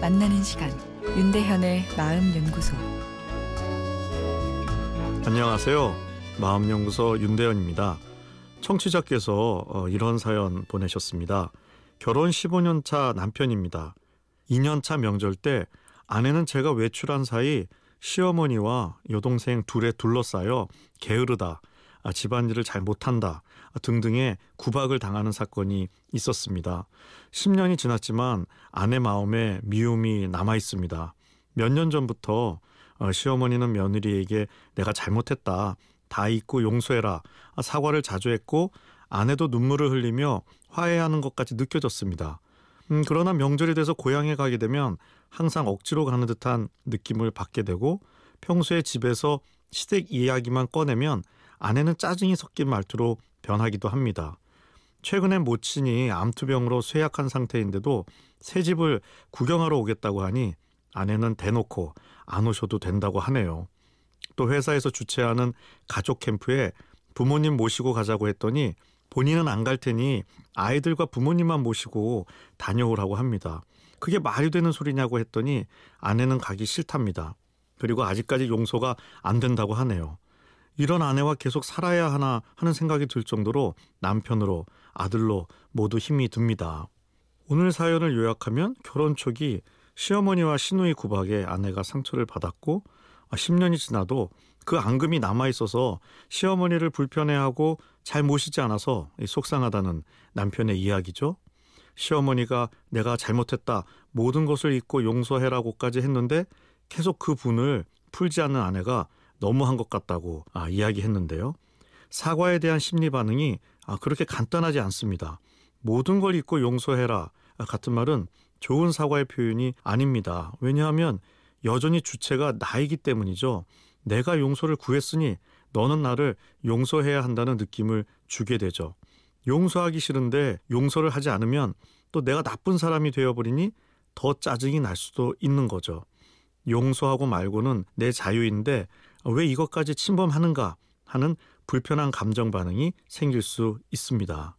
만나는 시간 윤대현의 마음 연구소 안녕하세요. 마음 연구소 윤대현입니다. 청취자께서 어, 이런 사연 보내셨습니다. 결혼 15년 차 남편입니다. 2년 차 명절 때 아내는 제가 외출한 사이 시어머니와 여동생 둘에 둘러싸여 게으르다, 아, 집안일을 잘 못한다 등등의 구박을 당하는 사건이 있었습니다. 10년이 지났지만 아내 마음에 미움이 남아 있습니다. 몇 년 전부터 어, 시어머니는 며느리에게 내가 잘못했다. 다 잊고 용서해라. 아, 사과를 자주 했고 아내도 눈물을 흘리며 화해하는 것까지 느껴졌습니다. 음, 그러나 명절이 돼서 고향에 가게 되면 항상 억지로 가는 듯한 느낌을 받게 되고 평소에 집에서 시댁 이야기만 꺼내면 아내는 짜증이 섞인 말투로 변하기도 합니다. 최근엔 모친이 암투병으로 쇠약한 상태인데도 새 집을 구경하러 오겠다고 하니 아내는 대놓고 안 오셔도 된다고 하네요. 또 회사에서 주최하는 가족 캠프에 부모님 모시고 가자고 했더니 본인은 안 갈 테니 아이들과 부모님만 모시고 다녀오라고 합니다. 그게 말이 되는 소리냐고 했더니 아내는 가기 싫답니다. 그리고 아직까지 용서가 안 된다고 하네요. 이런 아내와 계속 살아야 하나 하는 생각이 들 정도로 남편으로 아들로 모두 힘이 듭니다. 오늘 사연을 요약하면 결혼 초기 시어머니와 시누이 구박에 아내가 상처를 받았고 10년이 아, 지나도 그 앙금이 남아 있어서 시어머니를 불편해하고 잘 모시지 않아서 속상하다는 남편의 이야기죠. 시어머니가 내가 잘못했다 모든 것을 잊고 용서해라고까지 했는데 계속 그 분을 풀지 않는 아내가 너무한 것 같다고 아, 이야기했는데요. 사과에 대한 심리 반응이 아, 그렇게 간단하지 않습니다. 모든 걸 잊고 용서해라 아, 같은 말은 좋은 사과의 표현이 아닙니다. 왜냐하면 여전히 주체가 나이기 때문이죠. 내가 용서를 구했으니 너는 나를 용서해야 한다는 느낌을 주게 되죠. 용서하기 싫은데 용서를 하지 않으면 또 내가 나쁜 사람이 되어버리니 더 짜증이 날 수도 있는 거죠. 용서하고 말고는 내 자유인데 왜 이것까지 침범하는가 하는 불편한 감정 반응이 생길 수 있습니다.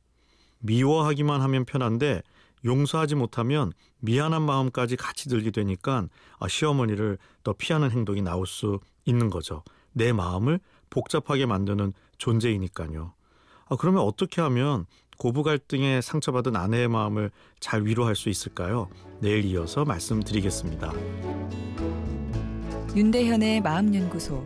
미워하기만 하면 편한데 용서하지 못하면 미안한 마음까지 같이 들게 되니까 아, 시어머니를 더 피하는 행동이 나올 수 있는 거죠. 내 마음을 복잡하게 만드는 존재이니까요. 아, 그러면 어떻게 하면 고부 갈등에 상처받은 아내의 마음을 잘 위로할 수 있을까요? 내일 이어서 말씀드리겠습니다. 윤대현의 마음연구소